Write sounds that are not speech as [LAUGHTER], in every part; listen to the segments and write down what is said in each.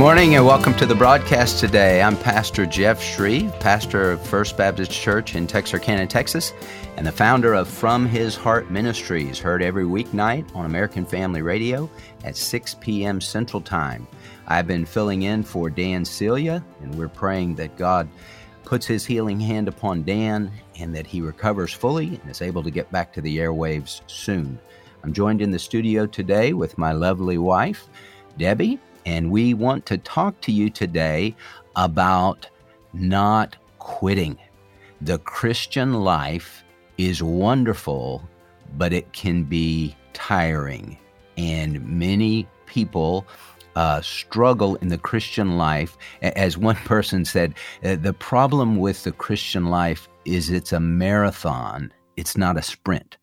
morning and welcome to the broadcast today. I'm Pastor Jeff Schreve, pastor of First Baptist Church in Texarkana, Texas, and the founder of From His Heart Ministries, heard every weeknight on American Family Radio at 6 p.m. Central Time. I've been filling in for Dan Celia, and we're praying that God puts his healing hand upon Dan and that he recovers fully and is able to get back to the airwaves soon. I'm joined in the studio today with my lovely wife, Debbie and we want to talk to you today about not quitting. The Christian life is wonderful, but it can be tiring. And many people uh, struggle in the Christian life. As one [LAUGHS] person said, uh, the problem with the Christian life is it's a marathon, it's not a sprint.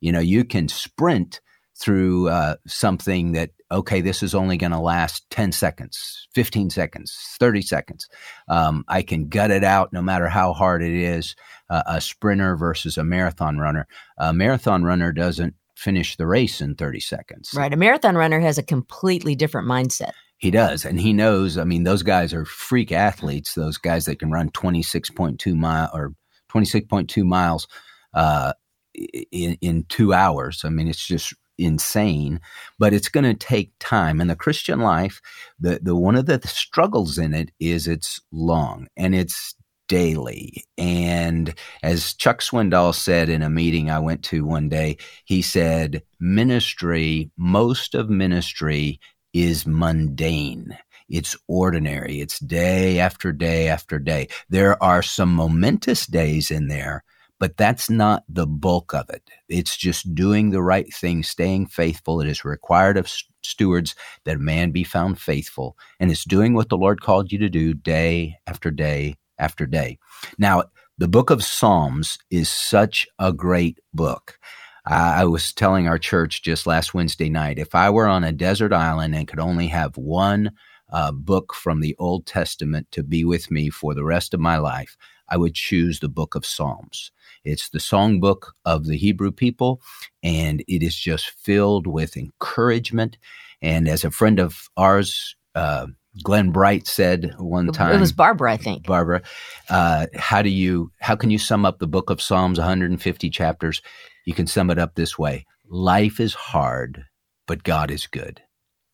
You know, you can sprint through uh, something that okay this is only going to last 10 seconds 15 seconds 30 seconds. Um, i can gut it out no matter how hard it is uh, a sprinter versus a marathon runner. A marathon runner doesn't finish the race in 30 seconds. Right a marathon runner has a completely different mindset. He does and he knows i mean those guys are freak athletes those guys that can run 26.2 mile or 26.2 miles uh, in, in two hours. I mean it's just insane, but it's going to take time. And the Christian life, the, the one of the struggles in it is it's long and it's daily. And as Chuck Swindoll said in a meeting I went to one day, he said, ministry, most of ministry is mundane. It's ordinary. It's day after day after day. There are some momentous days in there, but that's not the bulk of it. It's just doing the right thing, staying faithful. It is required of stewards that a man be found faithful, and it's doing what the Lord called you to do day after day after day. Now, the book of Psalms is such a great book. I was telling our church just last Wednesday night if I were on a desert island and could only have one uh, book from the Old Testament to be with me for the rest of my life, I would choose the book of Psalms. It's the songbook of the Hebrew people, and it is just filled with encouragement. And as a friend of ours, uh, Glenn Bright said one time, it was Barbara, I think. Barbara, uh, how do you, how can you sum up the book of Psalms, 150 chapters? You can sum it up this way: Life is hard, but God is good.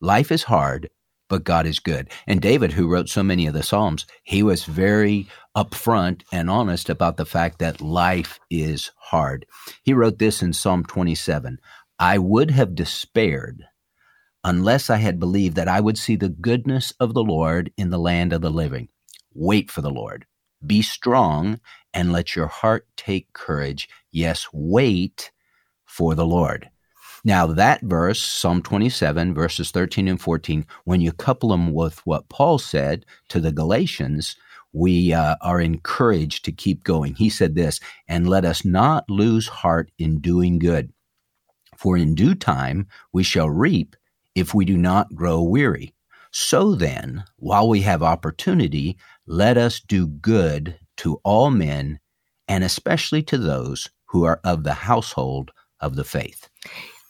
Life is hard, but God is good. And David, who wrote so many of the Psalms, he was very upfront and honest about the fact that life is hard. He wrote this in Psalm 27 I would have despaired unless I had believed that I would see the goodness of the Lord in the land of the living. Wait for the Lord. Be strong and let your heart take courage. Yes, wait for the Lord. Now, that verse, Psalm 27, verses 13 and 14, when you couple them with what Paul said to the Galatians, we uh, are encouraged to keep going. He said this, and let us not lose heart in doing good. For in due time we shall reap if we do not grow weary. So then, while we have opportunity, let us do good to all men, and especially to those who are of the household of the faith.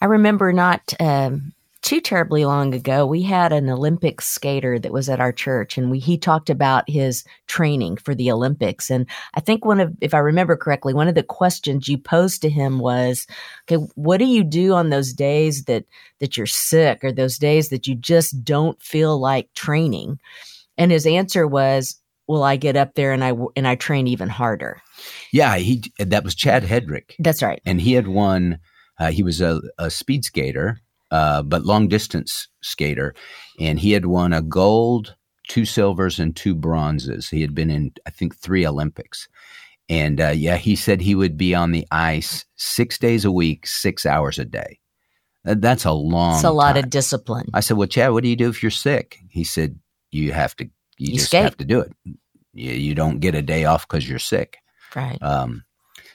I remember not um, too terribly long ago, we had an Olympic skater that was at our church, and we he talked about his training for the Olympics. And I think one of, if I remember correctly, one of the questions you posed to him was, "Okay, what do you do on those days that that you're sick, or those days that you just don't feel like training?" And his answer was, "Well, I get up there and I and I train even harder." Yeah, he that was Chad Hedrick. That's right, and he had won uh, he was a, a speed skater, uh, but long distance skater, and he had won a gold, two silvers, and two bronzes. He had been in, I think, three Olympics. And uh, yeah, he said he would be on the ice six days a week, six hours a day. That's a long. It's a lot time. of discipline. I said, "Well, Chad, what do you do if you're sick?" He said, "You have to. You, You just skate. have to do it. You, you don't get a day off because you're sick." Right. Um,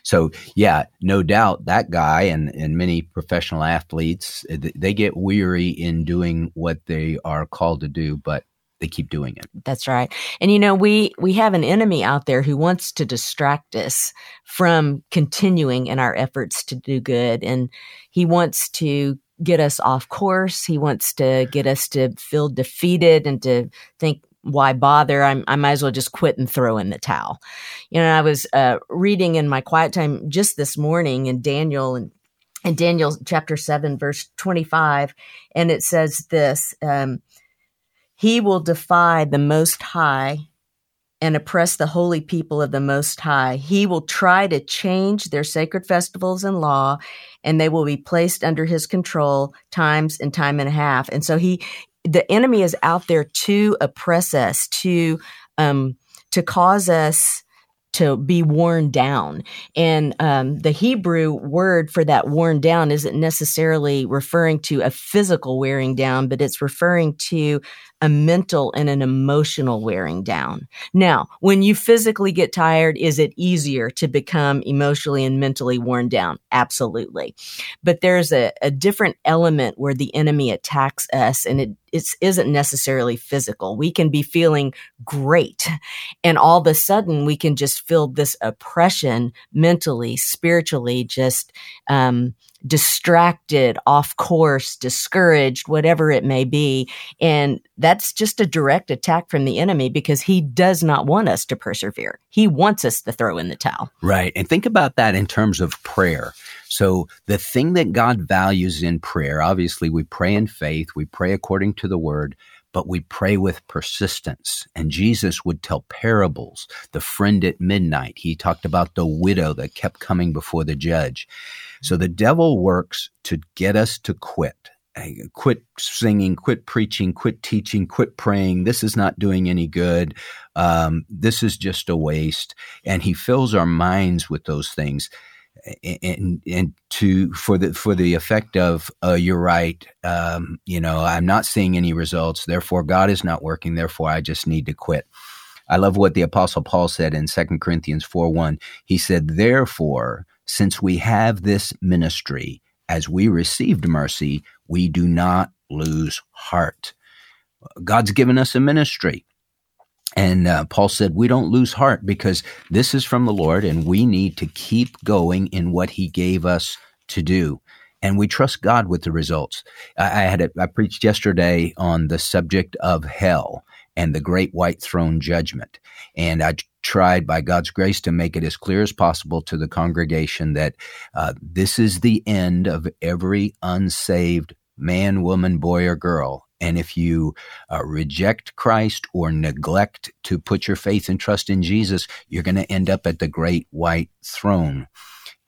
so yeah, no doubt that guy and, and many professional athletes, eh, they get weary in doing what they are called to do, but they keep doing it. That's right. And you know, we we have an enemy out there who wants to distract us from continuing in our efforts to do good and he wants to get us off course. He wants to get us to feel defeated and to think, why bother? I'm, i might as well just quit and throw in the towel. You know, I was uh, reading in my quiet time just this morning in Daniel and in Daniel chapter 7, verse 25, and it says this um, He will defy the Most High and oppress the holy people of the Most High. He will try to change their sacred festivals and law, and they will be placed under his control times and time and a half. And so he, the enemy is out there to oppress us, to, um, to cause us to be worn down. And um, the Hebrew word for that worn down isn't necessarily referring to a physical wearing down, but it's referring to a mental and an emotional wearing down. Now, when you physically get tired, is it easier to become emotionally and mentally worn down? Absolutely. But there's a, a different element where the enemy attacks us and it it isn't necessarily physical. We can be feeling great and all of a sudden we can just feel this oppression mentally, spiritually, just, um, distracted, off course, discouraged, whatever it may be. And that's just a direct attack from the enemy because he does not want us to persevere. He wants us to throw in the towel. Right. And think about that in terms of prayer. So the thing that God values in prayer, obviously we pray in faith, we pray according to the word, but we pray with persistence. And Jesus would tell parables. The friend at midnight, he talked about the widow that kept coming before the judge. So the devil works to get us to quit. Quit singing, quit preaching, quit teaching, quit praying. This is not doing any good. Um, this is just a waste. And he fills our minds with those things and and to for the for the effect of uh, you're right um, you know i'm not seeing any results therefore god is not working therefore i just need to quit. I love what the apostle paul said in 2 corinthians 4 1 he said therefore since we have this ministry as we received mercy we do not lose heart. God's given us a ministry and uh, Paul said, We don't lose heart because this is from the Lord and we need to keep going in what he gave us to do. And we trust God with the results. I, I had a, I preached yesterday on the subject of hell and the great white throne judgment. And I tried by God's grace to make it as clear as possible to the congregation that uh, this is the end of every unsaved man, woman, boy, or girl. And if you uh, reject Christ or neglect to put your faith and trust in Jesus, you're going to end up at the great white throne.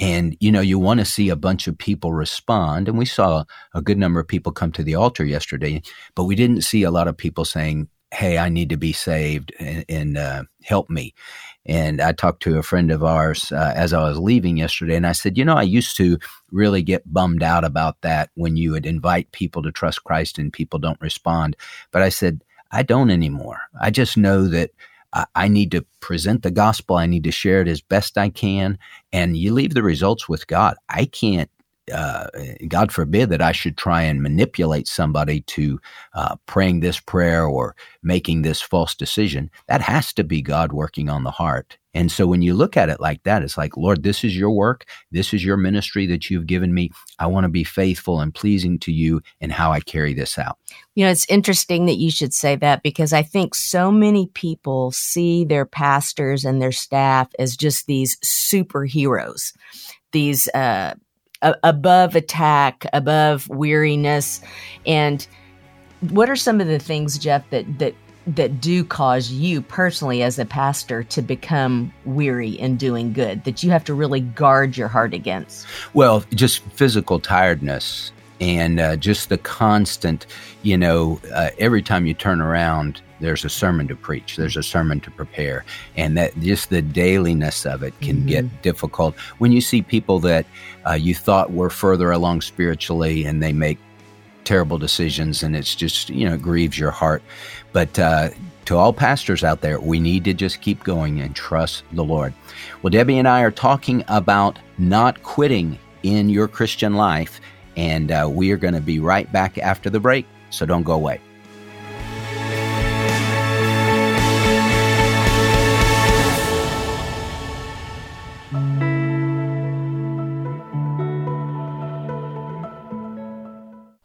And, you know, you want to see a bunch of people respond. And we saw a good number of people come to the altar yesterday, but we didn't see a lot of people saying, Hey, I need to be saved and, and uh, help me. And I talked to a friend of ours uh, as I was leaving yesterday, and I said, You know, I used to really get bummed out about that when you would invite people to trust Christ and people don't respond. But I said, I don't anymore. I just know that I need to present the gospel. I need to share it as best I can. And you leave the results with God. I can't uh, God forbid that I should try and manipulate somebody to uh, praying this prayer or making this false decision. That has to be God working on the heart. And so when you look at it like that, it's like, Lord, this is your work. This is your ministry that you've given me. I want to be faithful and pleasing to you in how I carry this out. You know, it's interesting that you should say that because I think so many people see their pastors and their staff as just these superheroes, these, uh, above attack, above weariness. And what are some of the things, Jeff, that that that do cause you personally as a pastor to become weary in doing good that you have to really guard your heart against? Well, just physical tiredness and uh, just the constant, you know, uh, every time you turn around, there's a sermon to preach, there's a sermon to prepare, and that just the dailiness of it can mm-hmm. get difficult when you see people that uh, you thought were further along spiritually and they make terrible decisions, and it's just you know it grieves your heart. But uh, to all pastors out there, we need to just keep going and trust the Lord. Well, Debbie and I are talking about not quitting in your Christian life and uh, we are going to be right back after the break, so don't go away.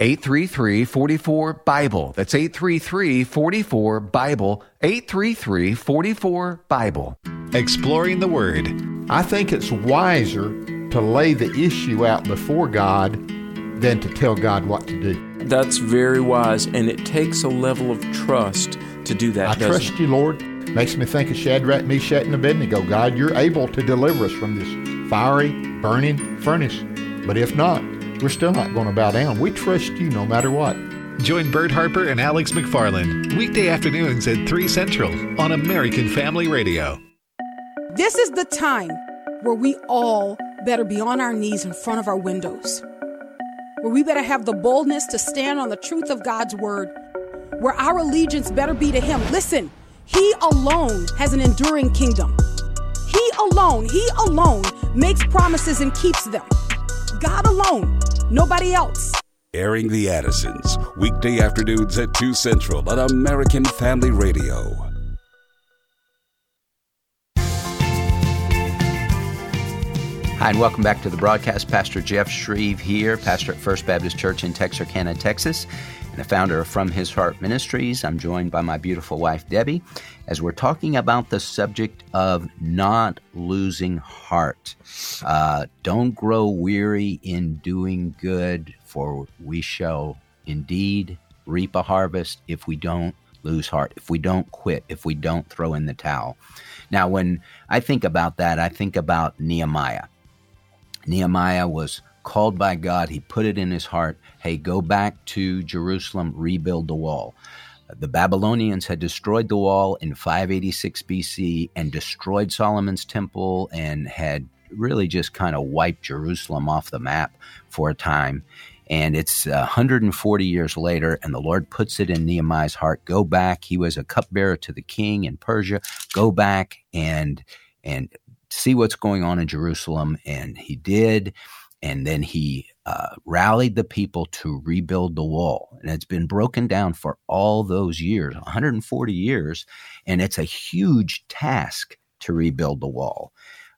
833 44 Bible. That's 833 44 Bible. 833 44 Bible. Exploring the Word. I think it's wiser to lay the issue out before God than to tell God what to do. That's very wise, and it takes a level of trust to do that. I trust it? you, Lord. Makes me think of Shadrach, Meshach, and Abednego. God, you're able to deliver us from this fiery, burning furnace. But if not, we're still not going to bow down. We trust you no matter what. Join Bert Harper and Alex McFarland weekday afternoons at 3 Central on American Family Radio. This is the time where we all better be on our knees in front of our windows, where we better have the boldness to stand on the truth of God's word, where our allegiance better be to Him. Listen, He alone has an enduring kingdom. He alone, He alone makes promises and keeps them. God alone, nobody else. Airing the Addisons, weekday afternoons at 2 Central on American Family Radio. Hi, and welcome back to the broadcast. Pastor Jeff Schreve here, pastor at First Baptist Church in Texarkana, Texas, and the founder of From His Heart Ministries. I'm joined by my beautiful wife, Debbie, as we're talking about the subject of not losing heart. Uh, don't grow weary in doing good, for we shall indeed reap a harvest if we don't lose heart, if we don't quit, if we don't throw in the towel. Now, when I think about that, I think about Nehemiah. Nehemiah was called by God. He put it in his heart hey, go back to Jerusalem, rebuild the wall. The Babylonians had destroyed the wall in 586 BC and destroyed Solomon's temple and had really just kind of wiped Jerusalem off the map for a time. And it's uh, 140 years later, and the Lord puts it in Nehemiah's heart go back. He was a cupbearer to the king in Persia. Go back and and see what's going on in Jerusalem. And he did. And then he uh, rallied the people to rebuild the wall. And it's been broken down for all those years 140 years. And it's a huge task to rebuild the wall.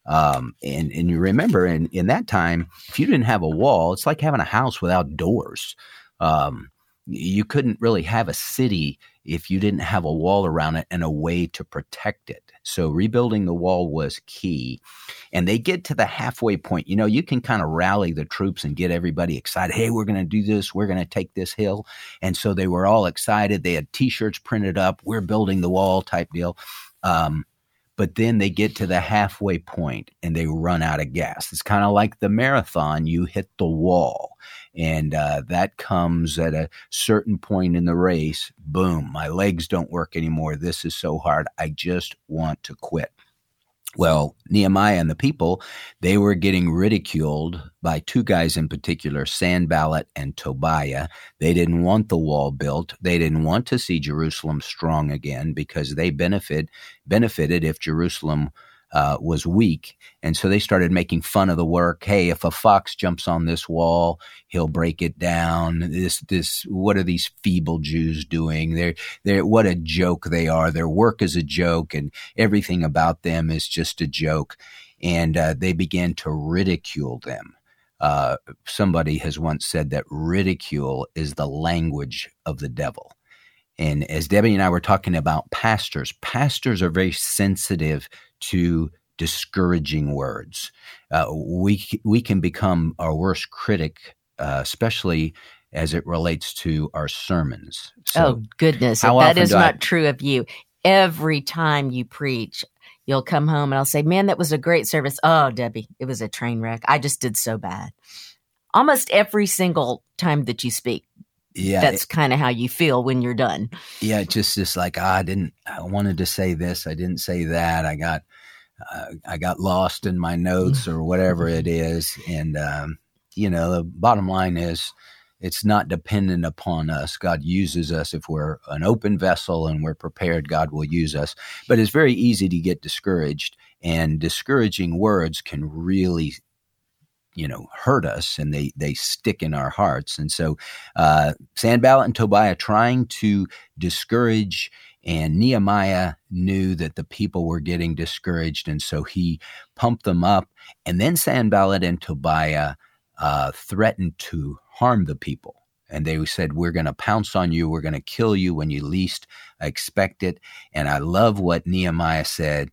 Um, and, and you remember in, in that time, if you didn't have a wall, it's like having a house without doors. Um, you couldn't really have a city if you didn't have a wall around it and a way to protect it. So rebuilding the wall was key. And they get to the halfway point. You know, you can kind of rally the troops and get everybody excited. Hey, we're going to do this. We're going to take this hill. And so they were all excited. They had t-shirts printed up. We're building the wall type deal. Um, but then they get to the halfway point and they run out of gas. It's kind of like the marathon. You hit the wall and uh, that comes at a certain point in the race. Boom, my legs don't work anymore. This is so hard. I just want to quit. Well, Nehemiah and the people, they were getting ridiculed by two guys in particular, Sanballat and Tobiah. They didn't want the wall built. They didn't want to see Jerusalem strong again because they benefit benefited if Jerusalem uh, was weak. And so they started making fun of the work. Hey, if a fox jumps on this wall, he'll break it down. This, this, what are these feeble Jews doing? They're, they're, what a joke they are. Their work is a joke and everything about them is just a joke. And uh, they began to ridicule them. Uh, somebody has once said that ridicule is the language of the devil. And as Debbie and I were talking about pastors, pastors are very sensitive to discouraging words. Uh, we we can become our worst critic, uh, especially as it relates to our sermons. So oh goodness, that is not I, true of you. every time you preach, you'll come home and I'll say, Man, that was a great service. Oh, Debbie, it was a train wreck. I just did so bad. Almost every single time that you speak, Yeah, that's kind of how you feel when you're done. yeah, just just like ah, I didn't. I wanted to say this. I didn't say that. I got uh, I got lost in my notes or whatever it [LAUGHS] is. And um, you know, the bottom line is, it's not dependent upon us. God uses us if we're an open vessel and we're prepared. God will use us. But it's very easy to get discouraged, and discouraging words can really you know hurt us and they they stick in our hearts. And so uh sanballat and tobiah trying to discourage and nehemiah knew that the people were getting discouraged and so he pumped them up. And then sanballat and tobiah uh, threatened to harm the people. And they said we're going to pounce on you. We're going to kill you when you least expect it. And i love what nehemiah said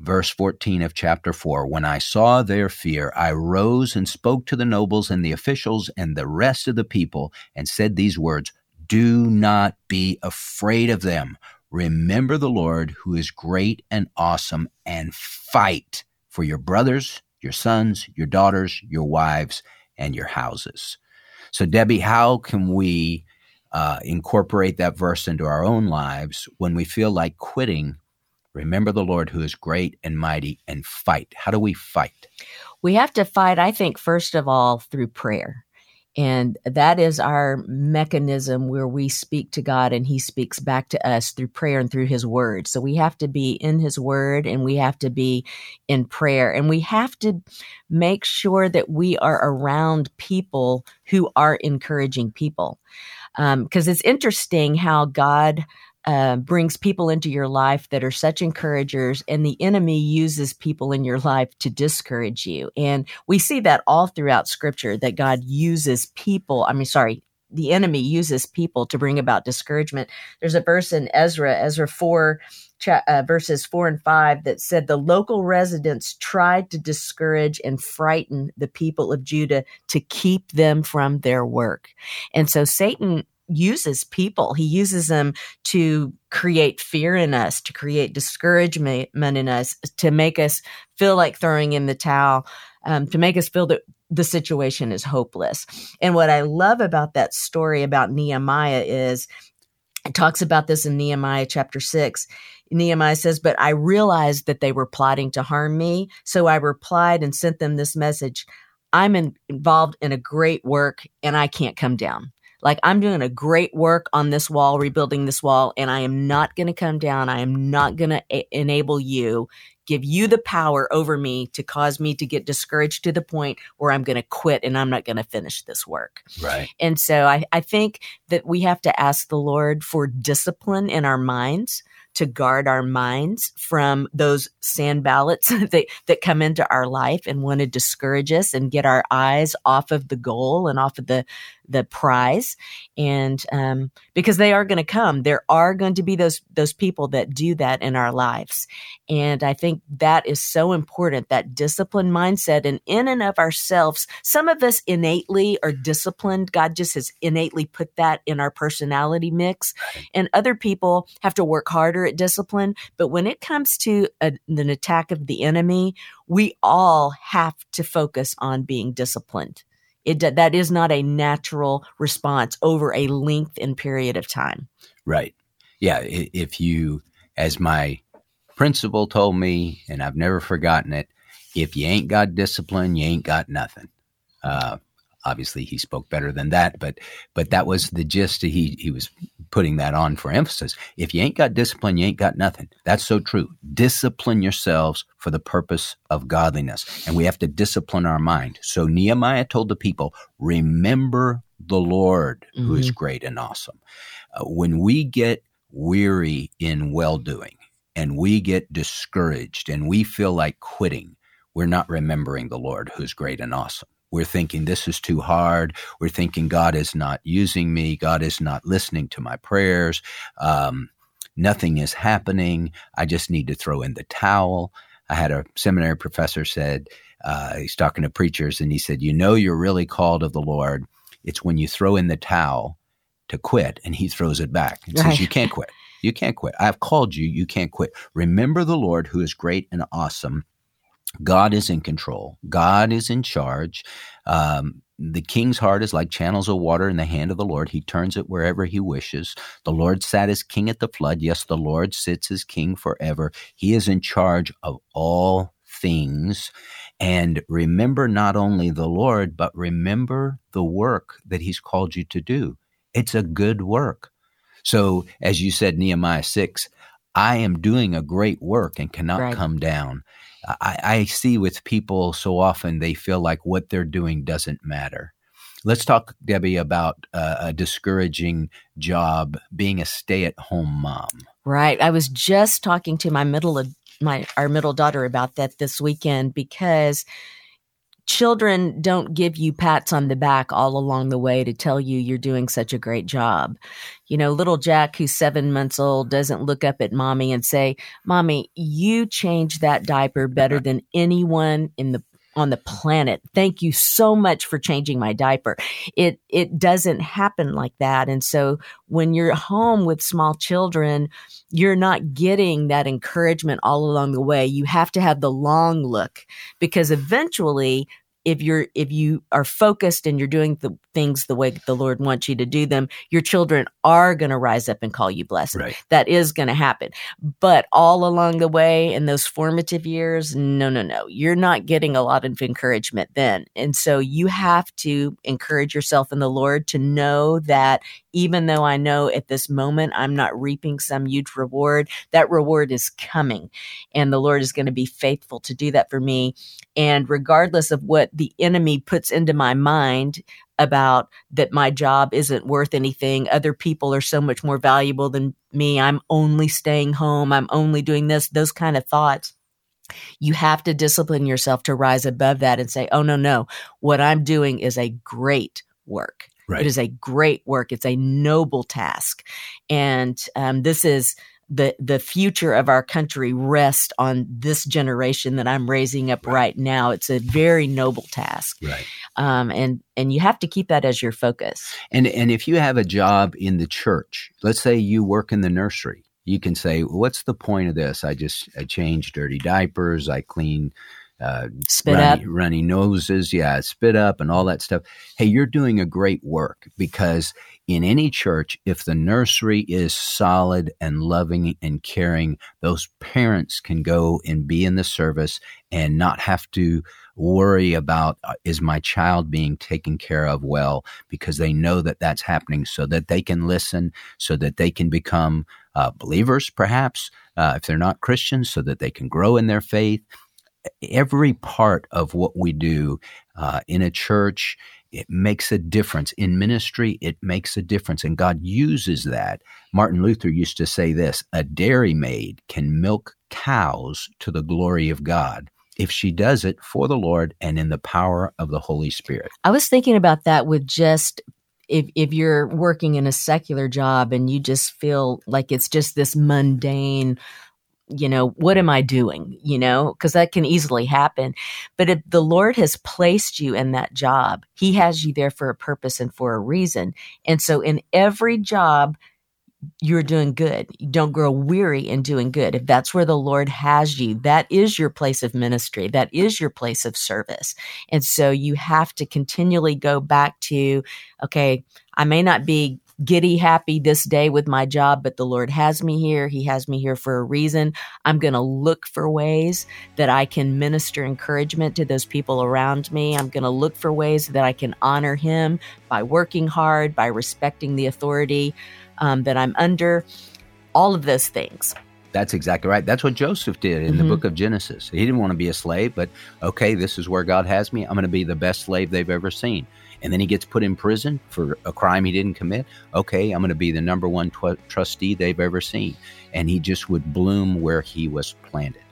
Verse 14 of chapter 4 When I saw their fear, I rose and spoke to the nobles and the officials and the rest of the people and said these words Do not be afraid of them. Remember the Lord who is great and awesome and fight for your brothers, your sons, your daughters, your wives, and your houses. So, Debbie, how can we uh, incorporate that verse into our own lives when we feel like quitting? Remember the Lord who is great and mighty and fight. How do we fight? We have to fight, I think, first of all, through prayer. And that is our mechanism where we speak to God and He speaks back to us through prayer and through His Word. So we have to be in His Word and we have to be in prayer. And we have to make sure that we are around people who are encouraging people. Because um, it's interesting how God uh, brings people into your life that are such encouragers, and the enemy uses people in your life to discourage you. And we see that all throughout scripture that God uses people, I mean, sorry, the enemy uses people to bring about discouragement. There's a verse in Ezra, Ezra 4, uh, verses 4 and 5, that said the local residents tried to discourage and frighten the people of Judah to keep them from their work. And so Satan uses people. He uses them to create fear in us, to create discouragement in us, to make us feel like throwing in the towel, um, to make us feel that the situation is hopeless. And what I love about that story about Nehemiah is it talks about this in Nehemiah chapter 6. Nehemiah says, But I realized that they were plotting to harm me. So I replied and sent them this message I'm in, involved in a great work and I can't come down. Like I'm doing a great work on this wall, rebuilding this wall, and I am not going to come down. I am not going to a- enable you, give you the power over me to cause me to get discouraged to the point where I'm going to quit and I'm not going to finish this work. Right. And so I, I think that we have to ask the Lord for discipline in our minds to guard our minds from those Sanballats [LAUGHS] that, that come into our life and want to discourage us and get our eyes off of the goal and off of the, the prize. And, um, because they are going to come, there are going to be those, those people that do that in our lives. And I think that is so important, that disciplined mindset and in and of ourselves, some of us innately are disciplined. God just has innately put that in our personality mix and other people have to work harder at discipline. But when it comes to a, an attack of the enemy, we all have to focus on being disciplined. It that is not a natural response over a length and period of time. Right. Yeah. If you, as my principal told me, and I've never forgotten it, if you ain't got discipline, you ain't got nothing. Uh, obviously he spoke better than that, but but that was the gist. He he was putting that on for emphasis. If you ain't got discipline, you ain't got nothing. That's so true. Discipline yourselves for the purpose of godliness, and we have to discipline our mind. So Nehemiah told the people, "Remember the Lord, mm-hmm. who is mm-hmm. great and awesome." Uh, when we get weary in well doing, and we get discouraged, and we feel like quitting, we're not remembering the Lord, who's great and awesome. We're thinking this is too hard. We're thinking God is not using me. God is not listening to my prayers. Um, nothing is happening. I just need to throw in the towel. I had a seminary professor said, uh, he's talking to preachers and he said, you know, you're really called of the Lord. It's when you throw in the towel to quit and he throws it back and right. says, you can't quit. You can't quit. I've called you. You can't quit. Remember the Lord who is great and awesome. God is in control. God is in charge. Um, the king's heart is like channels of water in the hand of the Lord. He turns it wherever he wishes. The Lord sat as king at the flood. Yes, the Lord sits as king forever. He is in charge of all things. And remember not only the Lord, but remember the work that he's called you to do. It's a good work. So, as you said, Nehemiah 6, I am doing a great work and cannot right. come down. I, I see with people so often they feel like what they're doing doesn't matter. Let's talk, Debbie, about uh, a discouraging job being a stay-at-home mom. Right. I was just talking to my middle my our middle daughter about that this weekend because children don't give you pats on the back all along the way to tell you you're doing such a great job. You know, little Jack, who's seven months old, doesn't look up at mommy and say, Mommy, you changed that diaper better [LAUGHS] than anyone in the on the planet. Thank you so much for changing my diaper. It it doesn't happen like that. And so when you're home with small children, you're not getting that encouragement all along the way. You have to have the long look because eventually if you're if you are focused and you're doing the things the way the Lord wants you to do them, your children are going to rise up and call you blessed. Right. That is going to happen. But all along the way in those formative years, no, no, no. You're not getting a lot of encouragement then. And so you have to encourage yourself in the Lord to know that even though I know at this moment I'm not reaping some huge reward, that reward is coming. And the Lord is going to be faithful to do that for me. And regardless of what the enemy puts into my mind, about that my job isn't worth anything. Other people are so much more valuable than me. I'm only staying home. I'm only doing this, those kind of thoughts. You have to discipline yourself to rise above that and say, oh, no, no, what I'm doing is a great work. Right. It is a great work. It's a noble task. And um, this is the the future of our country rests on this generation that I'm raising up right, right now. It's a very noble task, right? Um, and and you have to keep that as your focus. And and if you have a job in the church, let's say you work in the nursery, you can say, "What's the point of this? I just I change dirty diapers, I clean." Uh, spit runny, up, runny noses, yeah, spit up, and all that stuff. Hey, you're doing a great work because in any church, if the nursery is solid and loving and caring, those parents can go and be in the service and not have to worry about uh, is my child being taken care of well? Because they know that that's happening so that they can listen so that they can become uh, believers perhaps uh, if they're not christians so that they can grow in their faith every part of what we do uh, in a church it makes a difference. In ministry, it makes a difference. And God uses that. Martin Luther used to say this a dairymaid can milk cows to the glory of God if she does it for the Lord and in the power of the Holy Spirit. I was thinking about that with just if if you're working in a secular job and you just feel like it's just this mundane you know, what am I doing? You know, because that can easily happen. But if the Lord has placed you in that job, He has you there for a purpose and for a reason. And so in every job, you're doing good. You don't grow weary in doing good. If that's where the Lord has you, that is your place of ministry. That is your place of service. And so you have to continually go back to, okay, I may not be giddy happy this day with my job, but the Lord has me here. He has me here for a reason. I'm going to look for ways that I can minister encouragement to those people around me. I'm going to look for ways that I can honor Him by working hard, by respecting the authority um, that I'm under, all of those things. That's exactly right. That's what Joseph did in mm-hmm. the book of Genesis. He didn't want to be a slave, but okay, this is where God has me. I'm going to be the best slave they've ever seen and then he gets put in prison for a crime he didn't commit. Okay, I'm going to be the number one tw- trustee they've ever seen. And he just would bloom where he was planted.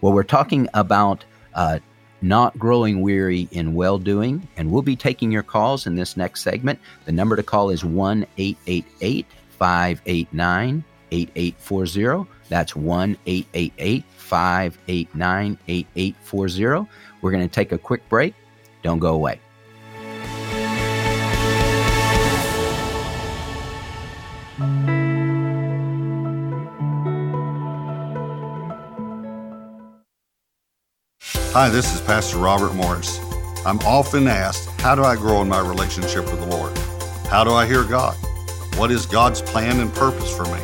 Well, we're talking about uh, not growing weary in well doing, and we'll be taking your calls in this next segment. The number to call is 1 888 589 8840. That's 1 888 589 8840. We're going to take a quick break. Don't go away. Hi, this is Pastor Robert Morris. I'm often asked, How do I grow in my relationship with the Lord? How do I hear God? What is God's plan and purpose for me?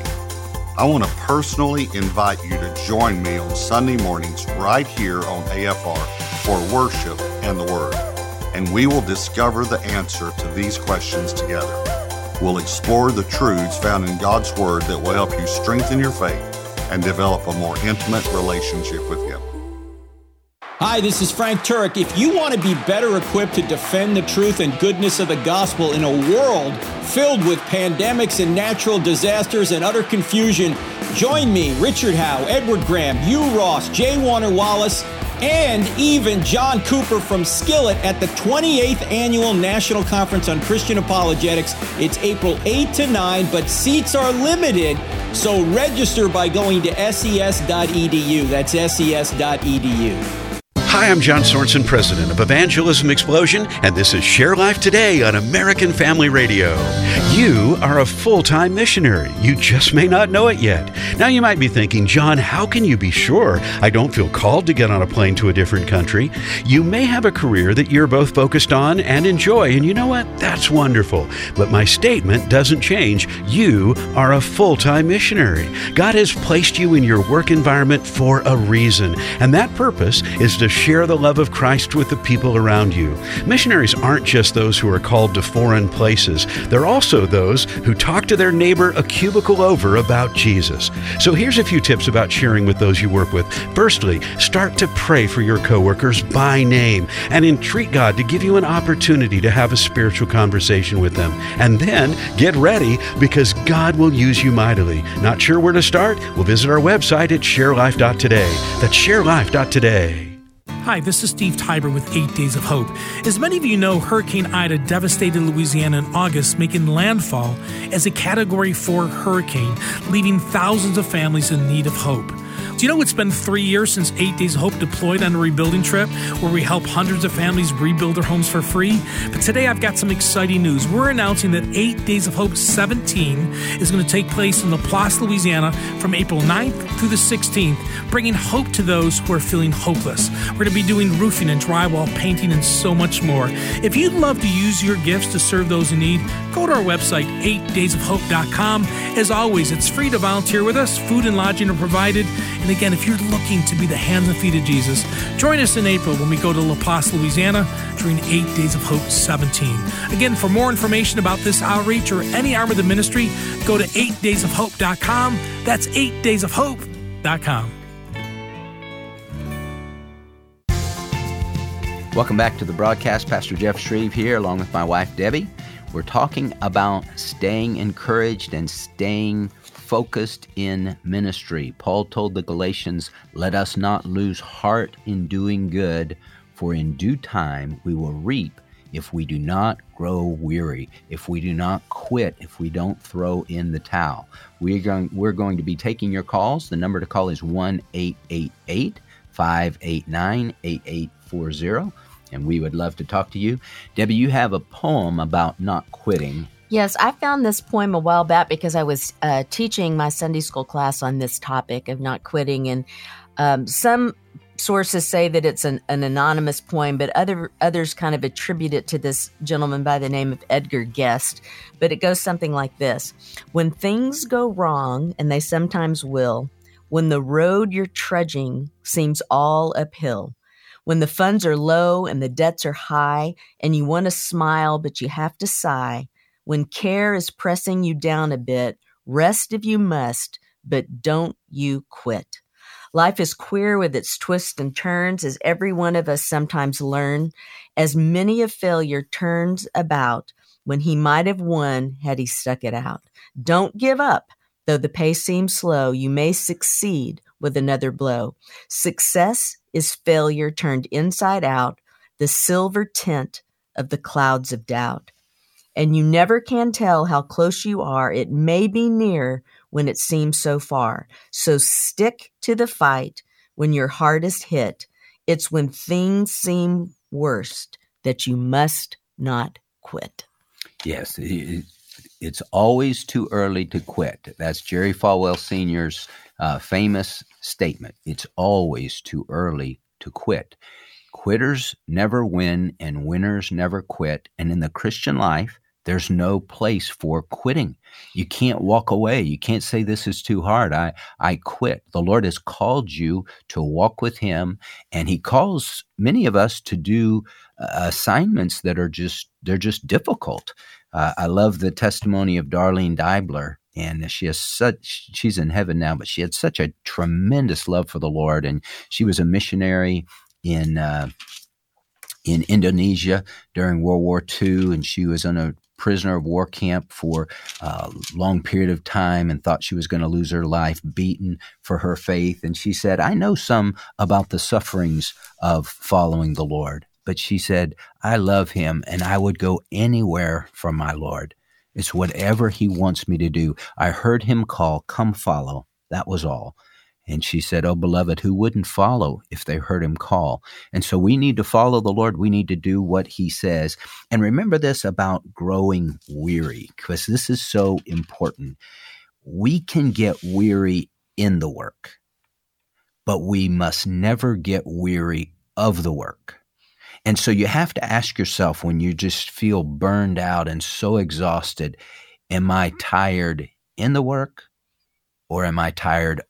I want to personally invite you to join me on Sunday mornings right here on AFR for worship and the Word. And we will discover the answer to these questions together. We'll explore the truths found in God's Word that will help you strengthen your faith and develop a more intimate relationship with Him. Hi, this is Frank Turek. If you want to be better equipped to defend the truth and goodness of the gospel in a world filled with pandemics and natural disasters and utter confusion, join me, Richard Howe, Edward Graham, Hugh Ross, J. Warner Wallace, and even John Cooper from Skillet at the 28th Annual National Conference on Christian Apologetics. It's April 8 to 9, but seats are limited, so register by going to ses.edu. That's ses.edu. Hi, I'm John Sorensen, president of Evangelism Explosion, and this is Share Life Today on American Family Radio. You are a full time missionary. You just may not know it yet. Now, you might be thinking, John, how can you be sure I don't feel called to get on a plane to a different country? You may have a career that you're both focused on and enjoy, and you know what? That's wonderful. But my statement doesn't change. You are a full time missionary. God has placed you in your work environment for a reason, and that purpose is to share the love of Christ with the people around you. Missionaries aren't just those who are called to foreign places, they're also those who talk to their neighbor a cubicle over about Jesus. So here's a few tips about sharing with those you work with. Firstly, start to pray for your coworkers by name and entreat God to give you an opportunity to have a spiritual conversation with them. And then get ready because God will use you mightily. Not sure where to start? We'll visit our website at sharelife.today. That's sharelife.today. Hi, this is Steve Tybor with Eight Days of Hope. As many of you know, Hurricane Ida devastated Louisiana in August, making landfall as a Category 4 hurricane, leaving thousands of families in need of hope. Do you know it's been three years since Eight Days of Hope deployed on a rebuilding trip where we help hundreds of families rebuild their homes for free? But today I've got some exciting news. We're announcing that Eight Days of Hope 17 is going to take place in Laplace, Louisiana from April 9th through the 16th, bringing hope to those who are feeling hopeless. We're going to be doing roofing and drywall, painting, and so much more. If you'd love to use your gifts to serve those in need, go to our website, 8daysofhope.com. As always, it's free to volunteer with us. Food and lodging are provided. And again, if you're looking to be the hands and feet of Jesus, join us in April when we go to LaPlace, Louisiana during 8 Days of Hope 17. Again, for more information about this outreach or any arm of the ministry, go to 8daysofhope.com. That's 8daysofhope.com. Welcome back to the broadcast. Pastor Jeff Schreve here, along with my wife Debbie. We're talking about staying encouraged and staying focused in ministry. Paul told the Galatians, Let us not lose heart in doing good, for in due time we will reap if we do not grow weary, if we do not quit, if we don't throw in the towel. We're going, we're going to be taking your calls. The number to call is 1 888 589 8840 and we would love to talk to you. Debbie, you have a poem about not quitting. Yes, I found this poem a while back because I was uh, teaching my Sunday school class on this topic of not quitting, and um, some sources say that it's an, an, anonymous poem, but other others kind of attribute it to this gentleman by the name of Edgar Guest. But it goes something like this: When things go wrong, and they sometimes will, when the road you're trudging seems all uphill when the funds are low and the debts are high, and you want to smile, but you have to sigh, when care is pressing you down a bit, rest if you must, but don't you quit. Life is queer with its twists and turns, as every one of us sometimes learn, as many a failure turns about when he might have won had he stuck it out. Don't give up. Though the pace seems slow, you may succeed with another blow. Success is failure turned inside out, the silver tint of the clouds of doubt. And you never can tell how close you are. It may be near when it seems so far. So stick to the fight when your heart is hit. It's when things seem worst that you must not quit. Yes, it's always too early to quit. That's Jerry Falwell Sr.'s uh, famous statement. It's always too early to quit. Quitters never win and winners never quit. And in the Christian life, there's no place for quitting. You can't walk away. You can't say this is too hard. I I quit. The Lord has called you to walk with him and he calls many of us to do uh, assignments that are just they're just difficult. Uh, I love the testimony of Darlene Deibler and she has such she's in heaven now but she had such a tremendous love for the lord and she was a missionary in uh, in Indonesia during World War II, and she was in a prisoner of war camp for a long period of time and thought she was going to lose her life, beaten for her faith. And she said, I know some about the sufferings of following the Lord. But she said, I love him and I would go anywhere for my Lord. It's whatever he wants me to do. I heard him call, come follow. That was all. And she said, Oh, beloved, who wouldn't follow if they heard him call? And so we need to follow the Lord. We need to do what he says. And remember this about growing weary, because this is so important. We can get weary in the work, but we must never get weary of the work. And so you have to ask yourself when you just feel burned out and so exhausted, am I tired in the work or am I tired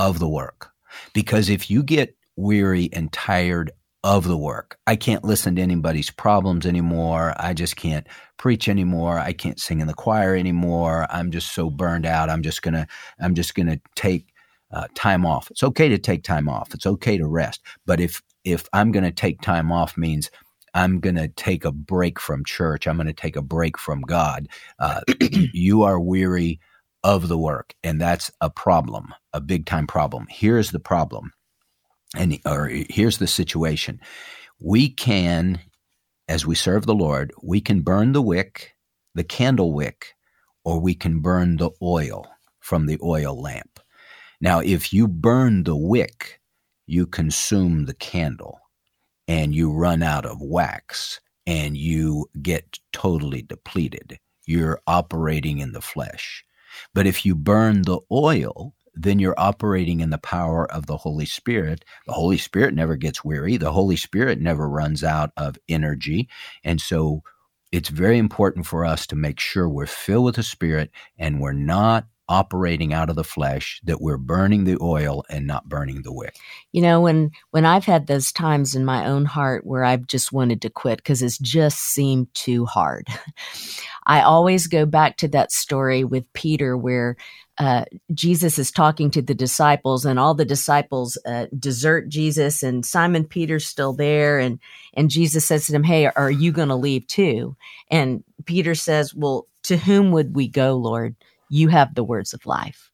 of the work. Because if you get weary and tired of the work, I can't listen to anybody's problems anymore. I just can't preach anymore. I can't sing in the choir anymore. I'm just so burned out. I'm just gonna I'm just gonna take uh, time off. It's okay to take time off. It's okay to rest. But if if I'm gonna take time off means I'm going to take a break from church. I'm going to take a break from God. Uh, [CLEARS THROAT] you are weary of the work. And that's a problem, a big time problem. Here's the problem. And or here's the situation. We can, as we serve the Lord, we can burn the wick, the candle wick, or we can burn the oil from the oil lamp. Now, if you burn the wick, you consume the candle and you run out of wax and you get totally depleted. You're operating in the flesh. But if you burn the oil, then you're operating in the power of the Holy Spirit. The Holy Spirit never gets weary. The Holy Spirit never runs out of energy. And so it's very important for us to make sure we're filled with the Spirit and we're not operating out of the flesh that we're burning the oil and not burning the wick you know when when i've had those times in my own heart where i've just wanted to quit because it's just seemed too hard [LAUGHS] i always go back to that story with peter where uh, Jesus is talking to the disciples, and all the disciples uh, desert Jesus, and Simon Peter's still there, and and Jesus says to him, "Hey, are you going to leave too?" And Peter says, "Well, to whom would we go, Lord?" You have the words of life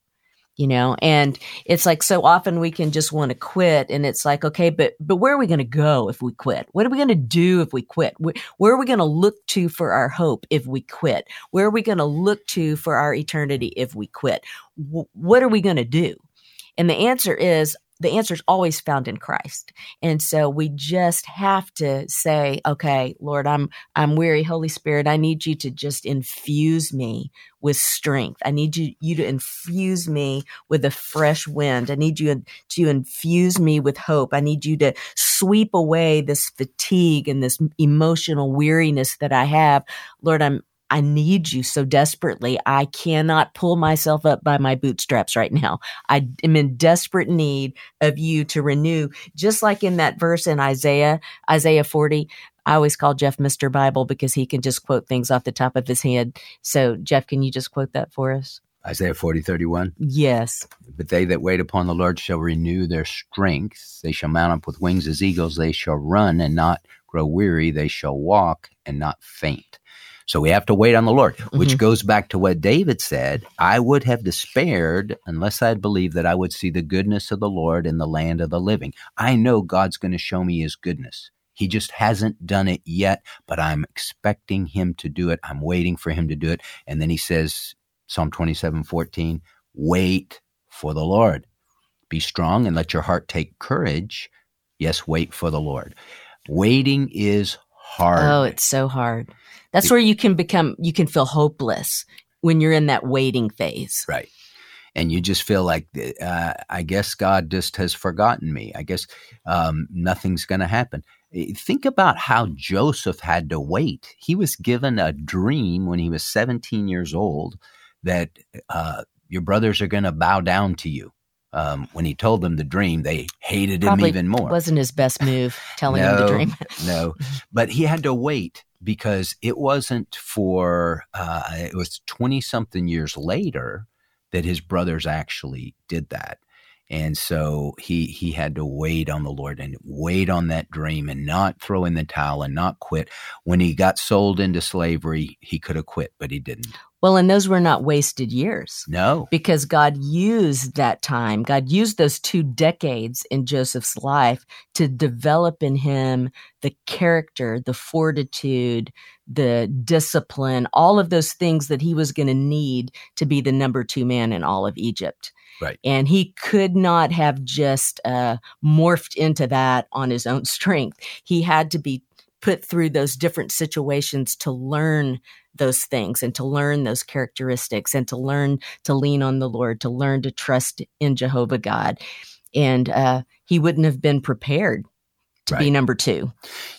you know? And it's like so often we can just want to quit and it's like okay but but where are we going to go if we quit? What are we going to do if we quit? Where, where are we going to look to for our hope if we quit? Where are we going to look to for our eternity if we quit? W- what are we going to do? And the answer is the answer is always found in Christ. And so we just have to say, okay, Lord, I'm I'm weary, Holy Spirit, I need you to just infuse me with strength. I need you you to infuse me with a fresh wind. I need you to infuse me with hope. I need you to sweep away this fatigue and this emotional weariness that I have. Lord, I'm I need you so desperately. I cannot pull myself up by my bootstraps right now. I am in desperate need of you to renew, just like in that verse in Isaiah, Isaiah 40. I always call Jeff Mr. Bible because he can just quote things off the top of his head. So, Jeff, can you just quote that for us? Isaiah 40, 31. Yes. But they that wait upon the Lord shall renew their strength. They shall mount up with wings as eagles. They shall run and not grow weary. They shall walk and not faint. So we have to wait on the Lord, which mm-hmm. goes back to what David said I would have despaired unless I had believed that I would see the goodness of the Lord in the land of the living. I know God's going to show me his goodness. He just hasn't done it yet, but I'm expecting him to do it. I'm waiting for him to do it. And then he says, Psalm 27 14, wait for the Lord. Be strong and let your heart take courage. Yes, wait for the Lord. Waiting is hard. Oh, it's so hard. That's where you can become, you can feel hopeless when you're in that waiting phase. Right. and you just feel like uh, I guess God just has forgotten me. I guess um, nothing's going to happen. Eh, think about how Joseph had to wait. He was given a dream when he was 17 years old that uh, your brothers are going to bow down to you. Um, when he told them the dream, they hated Probably him even more. It wasn't his best move telling no, him the dream. no, but he had to wait because it wasn't for uh, it was 20 something years later that his brothers actually did that. And so he he had to wait on the Lord and wait on that dream and not throw in the towel and not quit. When he got sold into slavery, he could have quit, but he didn't. Well, and those were not wasted years. No. Because God used that time. God used those two decades in Joseph's life to develop in him the character, the fortitude, the discipline, all of those things that he was going to need to be the number two man in all of Egypt. Right. And he could not have just uh, morphed into that on his own [LAUGHS] strength. He had to be put through those different situations to learn those things and to learn those characteristics and to learn to lean on the Lord, to learn to trust in Jehovah God. And uh, he wouldn't have been prepared to right. be number two.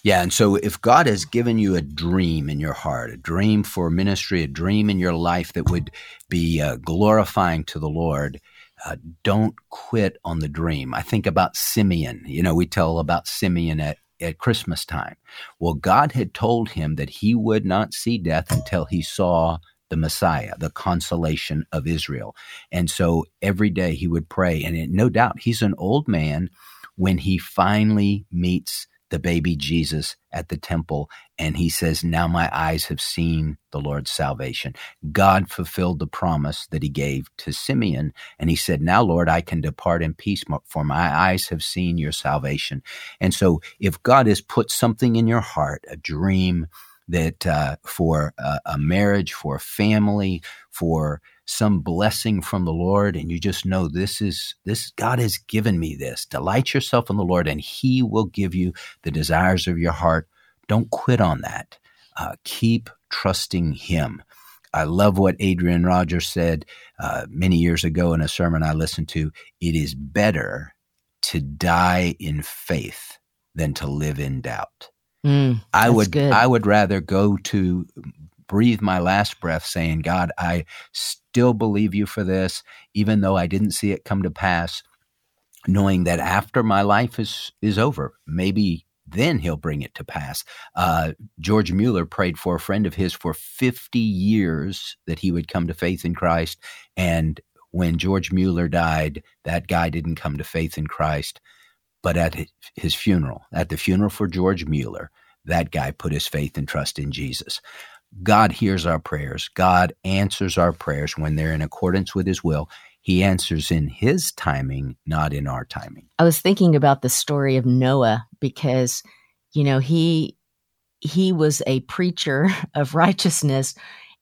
Yeah. And so if God has given you a dream in your heart, a dream for ministry, a dream in your life that would be uh, glorifying to the Lord, uh, don't quit on the dream. I think about Simeon. You know, we tell about Simeon at, at Christmas time. Well, God had told him that he would not see death until he saw the Messiah, the consolation of Israel. And so every day he would pray. And it, no doubt he's an old man when he finally meets the baby Jesus at the temple and he says, Now my eyes have seen the Lord's salvation. God fulfilled the promise that he gave to Simeon. And he said, Now, Lord, I can depart in peace, for my eyes have seen your salvation. And so, if God has put something in your heart, a dream that uh, for a, a marriage, for a family, for some blessing from the Lord and you just know this is this God has given me this. Delight yourself in the Lord and he will give you the desires of your heart. Don't quit on that. Uh, keep trusting him. I love what Adrian Rogers said uh, many years ago in a sermon I listened to. It is better to die in faith than to live in doubt. Mm, I would good. I would rather go to breathe my last breath saying, God, I still believe you for this, even though I didn't see it come to pass, knowing that after my life is, is over, maybe then he'll bring it to pass. Uh, George Mueller prayed for a friend of his for 50 years that he would come to faith in Christ. And when George Mueller died, that guy didn't come to faith in Christ. But at his funeral, at the funeral for George Mueller, that guy put his faith and trust in Jesus. God hears our prayers. God answers our prayers when they're in accordance with His will. He answers in His timing, not in our timing. I was thinking about the story of Noah because, you know, he he was a preacher [LAUGHS] of righteousness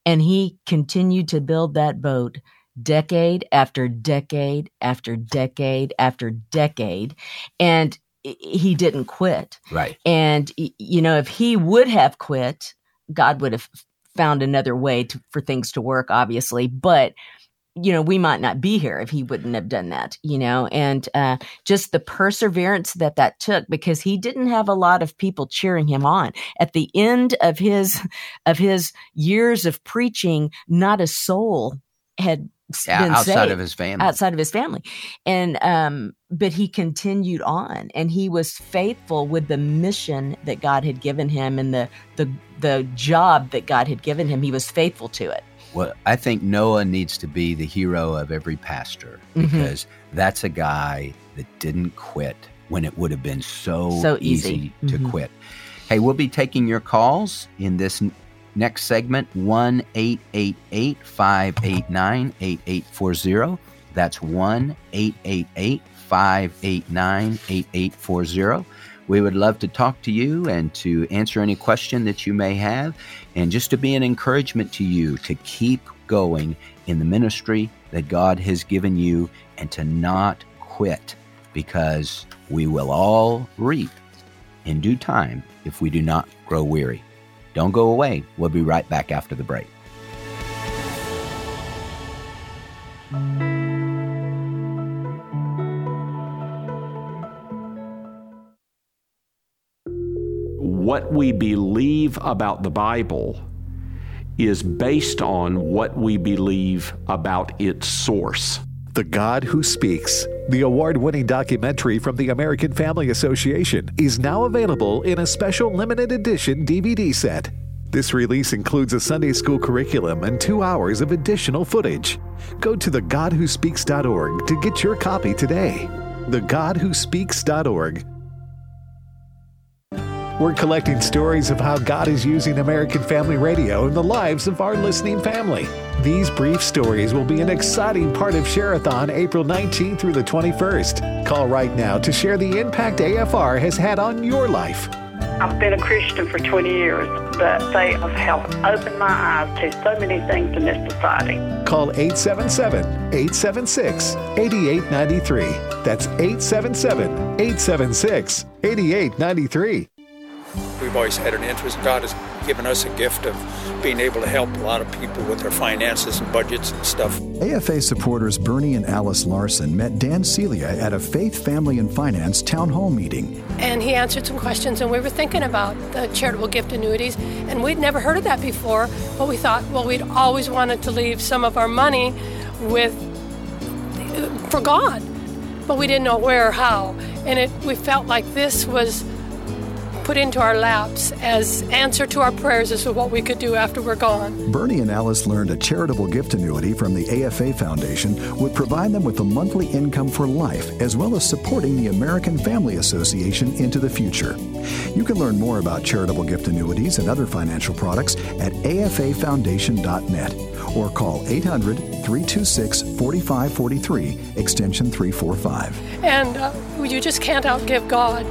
and he continued to build that boat decade after decade after decade after decade and he didn't quit right and you know if he would have quit God would have found another way to, for things to work, obviously. But you know, we might not be here if he wouldn't have done that, you know, and uh, just the perseverance that that took because he didn't have a lot of people cheering him on. At the end of his of his years of preaching, not a soul had yeah, outside of his family. Outside of his family. And um but he continued on and he was faithful with the mission that God had given him and the the the job that God had given him. He was faithful to it. Well, I think Noah needs to be the hero of every pastor Mm-hmm. because that's a guy that didn't quit when it would have been so, So easy. to Mhm. quit. Hey, we'll be taking your calls in this next segment 1 888 589 8840. That's 1 888 589 8840. We would love to talk to you and to answer any question that you may have, and just to be an encouragement to you to keep going in the ministry that God has given you and to not quit because we will all reap in due time if we do not grow weary. Don't go away. We'll be right back after the break. What we believe about the Bible is based on what we believe about its source. The God Who Speaks, the award winning documentary from the American Family Association, is now available in a special limited edition DVD set. This release includes a Sunday school curriculum and two hours of additional footage. Go to thegodwhospeaks.org to get your copy today. Thegodwhospeaks.org. We're collecting stories of how God is using American Family Radio in the lives of our listening family. These brief stories will be an exciting part of Share-a-thon April 19th through the 21st. Call right now to share the impact AFR has had on your life. I've been a Christian for 20 years, but they have helped open my eyes to so many things in this society. Call 877 876 8893. That's 877 876 8893. We've always had an interest. God has given us a gift of being able to help a lot of people with their finances and budgets and stuff. AFA supporters Bernie and Alice Larson met Dan Celia at a Faith, Family, and Finance town hall meeting. And he answered some questions, and we were thinking about the charitable gift annuities, and we'd never heard of that before. But we thought, well, we'd always wanted to leave some of our money with for God, but we didn't know where or how. And it, we felt like this was put into our laps as answer to our prayers as to what we could do after we're gone. Bernie and Alice learned a charitable gift annuity from the AFA Foundation would provide them with a monthly income for life, as well as supporting the American Family Association into the future. You can learn more about charitable gift annuities and other financial products at afafoundation.net or call 800 326 4543, extension 345. And uh, you just can't outgive God.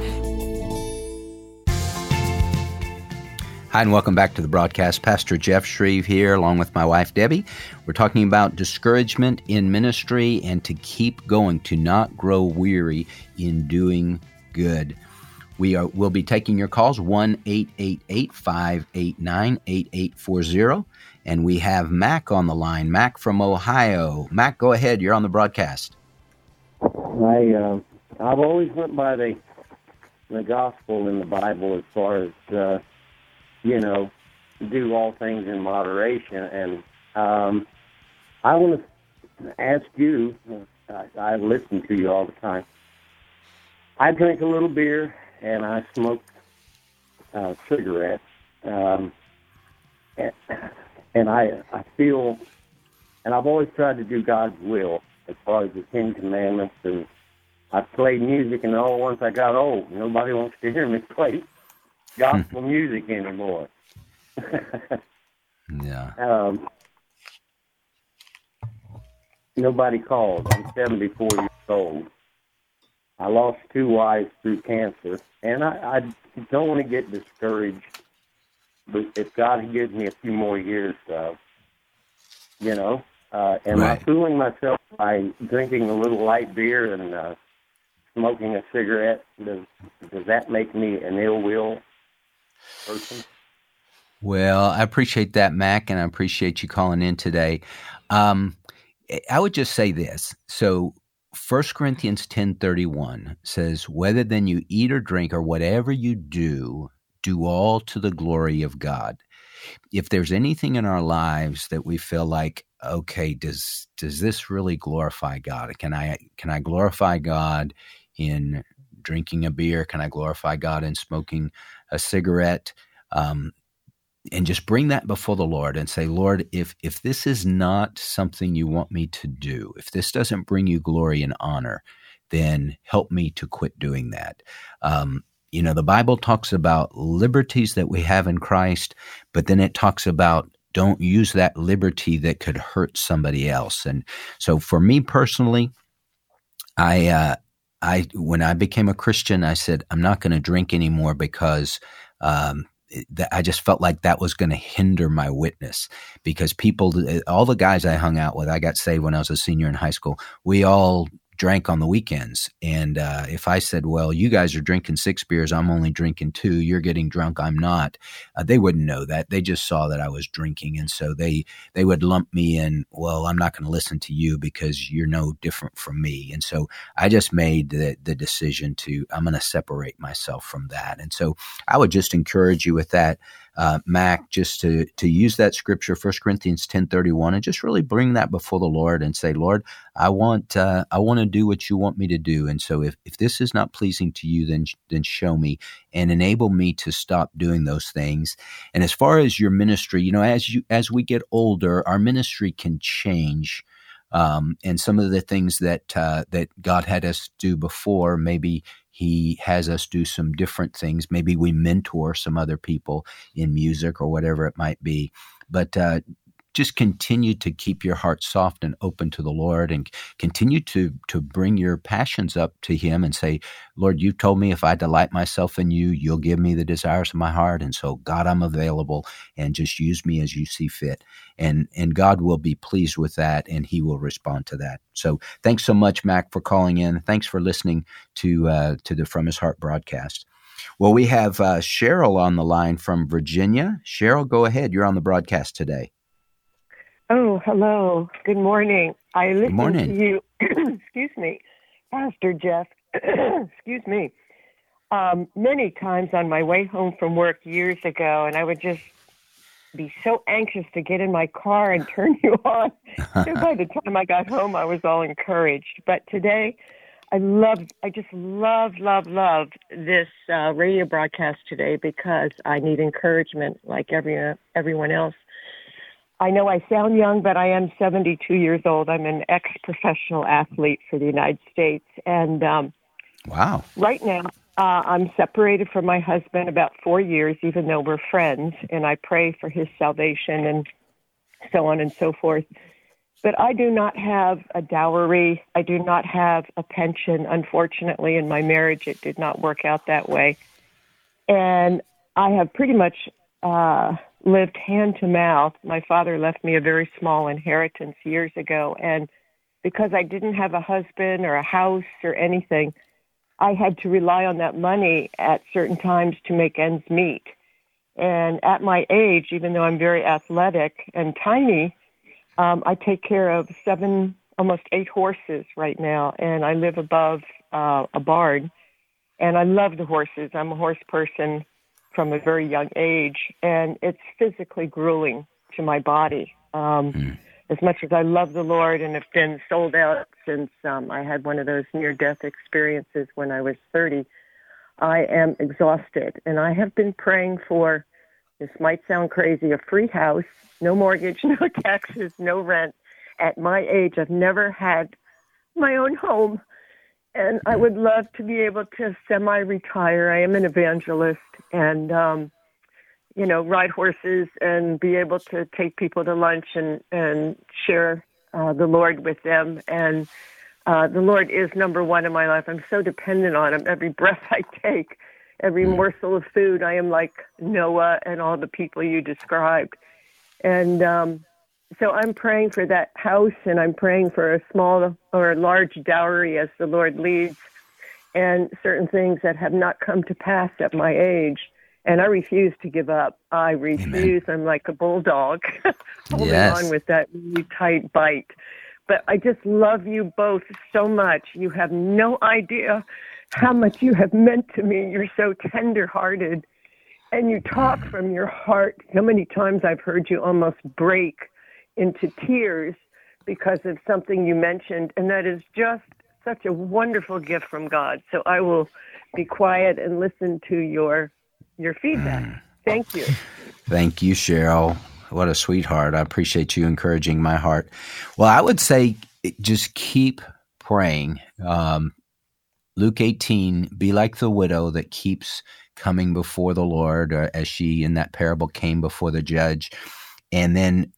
Hi, and welcome back to the broadcast. Pastor Jeff Schreve here, along with my wife Debbie. We're talking about discouragement in ministry and to keep going, to not grow weary in doing good. We are will be taking your calls 1 589 8840. And we have Mac on the line. Mac from Ohio. Mac, go ahead. You're on the broadcast. I uh, I've always went by the the gospel in the Bible as far as uh, you know, do all things in moderation. And um, I want to ask you, I, I listen to you all the time. I drink a little beer and I smoke uh, cigarettes. Um, and, and I, I feel, and I've always tried to do God's will as far as the Ten Commandments. And I played music, and all once I got old, nobody wants to hear me [LAUGHS] play gospel music anymore. [LAUGHS] yeah. Um, nobody called. I'm 74 years old. I lost two wives through cancer, and I, I don't want to get discouraged. But if God gives me a few more years, uh, you know, uh, am right. I fooling myself by drinking a little light beer and uh, smoking a cigarette? Does does that make me an ill will person? Well, I appreciate that, Mac, and I appreciate you calling in today. Um, I would just say this. So 1 Corinthians 10:31 says, "Whether then you eat or drink or whatever you do, do all to the glory of God." If there's anything in our lives that we feel like, okay, does does this really glorify God? Can I can I glorify God in drinking a beer? Can I glorify God in smoking a cigarette? Um, and just bring that before the Lord and say, Lord, if if this is not something you want me to do, if this doesn't bring you glory and honor, then help me to quit doing that. Um, you know, the Bible talks about liberties that we have in Christ, but then it talks about don't use that liberty that could hurt somebody else. And so, for me personally, I uh, I when I became a Christian, I said I'm not going to drink anymore because um, I just felt like that was going to hinder my witness because people, all the guys I hung out with, I got saved when I was a senior in high school. We all drank on the weekends. And uh, if I said, "Well, you guys are drinking six beers, I'm only drinking two. You're getting drunk, I'm not," uh, they wouldn't know that. They just saw that I was drinking, and so they they would lump me in. Well, I'm not going to listen to you because you're no different from me. And so I just made the the decision to I'm going to separate myself from that. And so I would just encourage you with that uh, Mac, just to to use that scripture, First Corinthians ten thirty one, and just really bring that before the Lord and say, Lord, I want uh, I want to do what you want me to do, and so if, if this is not pleasing to you, then then show me and enable me to stop doing those things. And as far as your ministry, you know, as you as we get older, our ministry can change. Um, and some of the things that uh, that God had us do before, maybe he has us do some different things. Maybe we mentor some other people in music or whatever it might be. But uh, just continue to keep your heart soft and open to the Lord and continue to to bring your passions up to him and say, Lord, you told me if I delight myself in you, you'll give me the desires of my heart. And so God, I'm available and just use me as you see fit. And and God will be pleased with that and he will respond to that. So thanks so much, Mac, for calling in. Thanks for listening to uh, to the From His Heart broadcast. Well, we have uh, Cheryl on the line from Virginia. Cheryl, go ahead. You're on the broadcast today. Oh, hello. Good morning. I listened morning. to you. [CLEARS THROAT] excuse me, Pastor Jeff. [CLEARS THROAT] excuse me. Um, many times on my way home from work years ago, and I would just be so anxious to get in my car and [LAUGHS] turn you on. so by the time I got home, I was all encouraged. But today, I love, I just love, love, love this uh, radio broadcast today because I need encouragement like every everyone else. I know I sound young, but I am 72 years old. I'm an ex professional athlete for the United States. And um, wow. Right now, uh, I'm separated from my husband about four years, even though we're friends. And I pray for his salvation and so on and so forth. But I do not have a dowry. I do not have a pension. Unfortunately, in my marriage, it did not work out that way. And I have pretty much uh, lived hand to mouth. My father left me a very small inheritance years ago, and because I didn't have a husband or a house or anything, I had to rely on that money at certain times to make ends meet. And at my age, even though I'm very athletic and tiny, um, I take care of seven, almost eight horses right now, and I live above uh, a barn. And I love the horses. I'm a horse person from a very young age, and it's physically grueling to my body. Um, mm. As much as I love the Lord and have been sold out since um, I had one of those near death experiences when I was 30, I am exhausted. And I have been praying for this might sound crazy a free house, no mortgage, [LAUGHS] no taxes, no rent. At my age, I've never had my own home and I would love to be able to semi-retire. I am an evangelist, and um, you know, ride horses and be able to take people to lunch and and share uh, the Lord with them. And uh, the Lord is number one in my life. I'm so dependent on Him. Every breath [LAUGHS] I take, every Mm. morsel of food, I am like Noah and all the people you described. And um, so I'm praying for that house and I'm praying for a small or a large dowry as the Lord leads and certain things that have not come to pass at my age. And I refuse to give up. I refuse. I'm like a bulldog [LAUGHS] holding Yes. on with that really tight bite. But I just love you both so much. You have no idea how much you have meant to me. You're so tender hearted and you talk from your heart. How many times I've heard you almost break into tears because of something you mentioned, and that is just such a wonderful gift from God. So I will be quiet and listen to your your feedback. Thank you. Thank you, Cheryl. What a sweetheart. I appreciate you encouraging my heart. Well, I would say just keep praying. Um, Luke 18, be like the widow that keeps coming before the Lord, or as she in that parable came before the judge. And then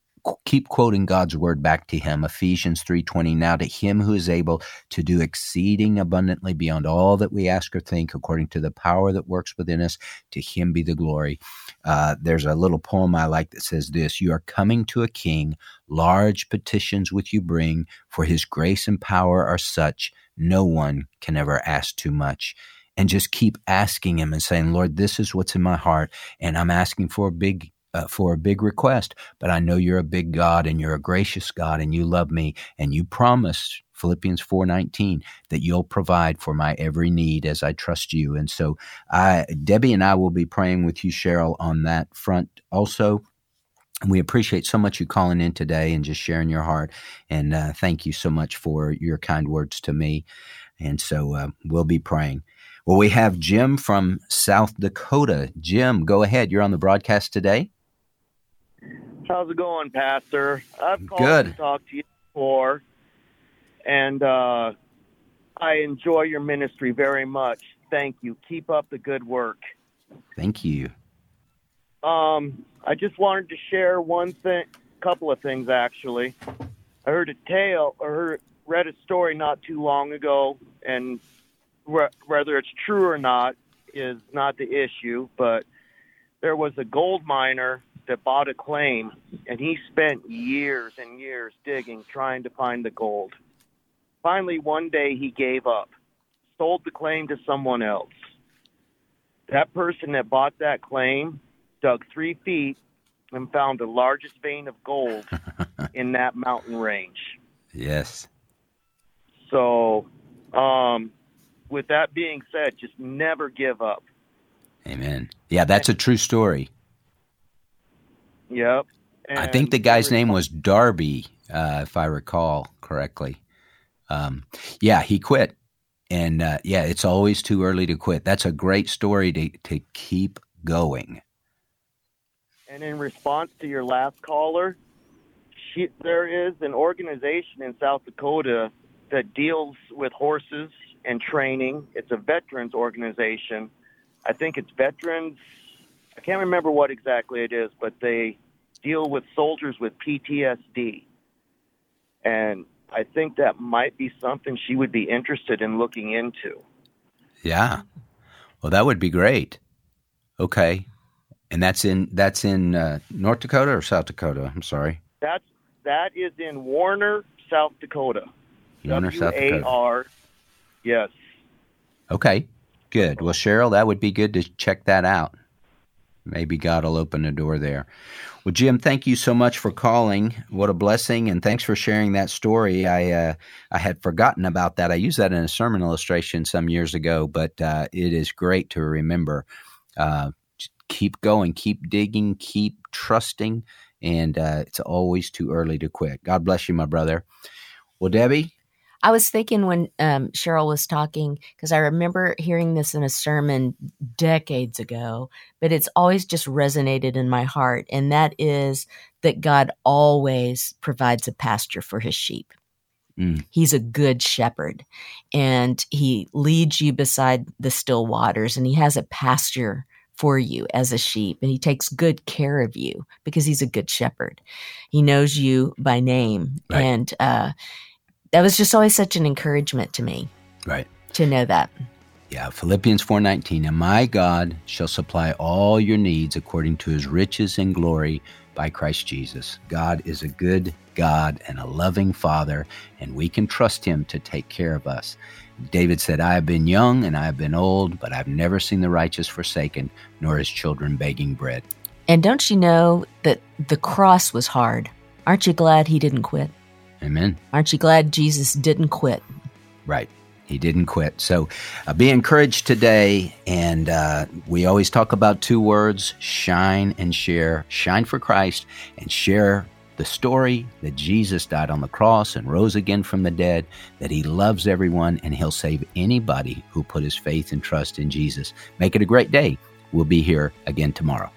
keep quoting God's word back to him. Ephesians 3:20 now to him who is able to do exceeding abundantly beyond all that we ask or think according to the power that works within us to him be the glory. Uh, there's a little poem I like that says this, you are coming to a king, large petitions with you bring, for his grace and power are such no one can ever ask too much and just keep asking him and saying, Lord, this is what's in my heart. And I'm asking for a big uh, for a big request, but I know you're a big God and you're a gracious God and you love me and you promised Philippians 4:19 that you'll provide for my every need as I trust you. And so I Debbie and I will be praying with you Cheryl on that front also. And we appreciate so much you calling in today and just sharing your heart. And uh, thank you so much for your kind words to me. And so uh, we'll be praying. Well, we have Jim from South Dakota. Jim, go ahead. You're on the broadcast today. How's it going, Pastor? I've called Good. to talk to you before, and uh, I enjoy your ministry very much. Thank you. Keep up the good work. Thank you. Um, I just wanted to share one thing, a couple of things actually. I heard a tale or heard, read a story not too long ago, and wh- whether it's true or not is not the issue. But there was a gold miner that bought a claim, and he spent years and years digging, trying to find the gold. Finally, one day he gave up, sold the claim to someone else. That person that bought that claim dug three feet and found the largest vein of gold [LAUGHS] in that mountain range. Yes. So, um, with that being said, just never give up. Amen. Yeah, that's a true story. Yep. I think the guy's name was Darby, uh, if I recall correctly. Um, yeah, he quit. And uh, yeah, it's always too early to quit. That's a great story to, to keep going. And in response to your last caller, she, there is an organization in South Dakota that deals with horses and training. It's a veterans organization. I think it's veterans. I can't remember what exactly it is, but they deal with soldiers with PTSD. And I think that might be something she would be interested in looking into. Yeah. Well, that would be great. Okay. And that's in that's in uh, North Dakota or South Dakota? I'm sorry. That's that is in Warner, South Dakota. Warner, South Dakota. R. Yes. Okay. Good. Well, Cheryl, that would be good to check that out. Maybe God will open a door there. Well, Jim, thank you so much for calling. What a blessing, and thanks for sharing that story. I uh, I had forgotten about that. I used that in a sermon illustration some years ago, but uh, it is great to remember. Uh, keep going, keep digging, keep trusting, and uh, it's always too early to quit. God bless you, my brother. Well, Debbie, I was thinking when um, Cheryl was talking, because I remember hearing this in a sermon decades ago, but it's always just resonated in my heart. And that is that God always provides a pasture for his sheep. Mm. He's a good shepherd and he leads you beside the still waters and he has a pasture for you as a sheep and he takes good care of you because he's a good shepherd. He knows you by name. Right. And, uh, that was just always such an encouragement to me right? to know that. Yeah, Philippians 4:19, and my God shall supply all your needs according to his riches and glory by Christ Jesus. God is a good God and a loving Father, and we can trust him to take care of us. David said, I have been young and I have been old, but I've never seen the righteous forsaken, nor his children begging bread. And don't you know that the cross was hard? Aren't you glad he didn't quit? Amen. Aren't you glad Jesus didn't quit? Right. He didn't quit. So uh, be encouraged today. And uh, we always talk about two words shine and share. Shine for Christ and share the story that Jesus died on the cross and rose again from the dead, that he loves everyone and he'll save anybody who put his faith and trust in Jesus. Make it a great day. We'll be here again tomorrow.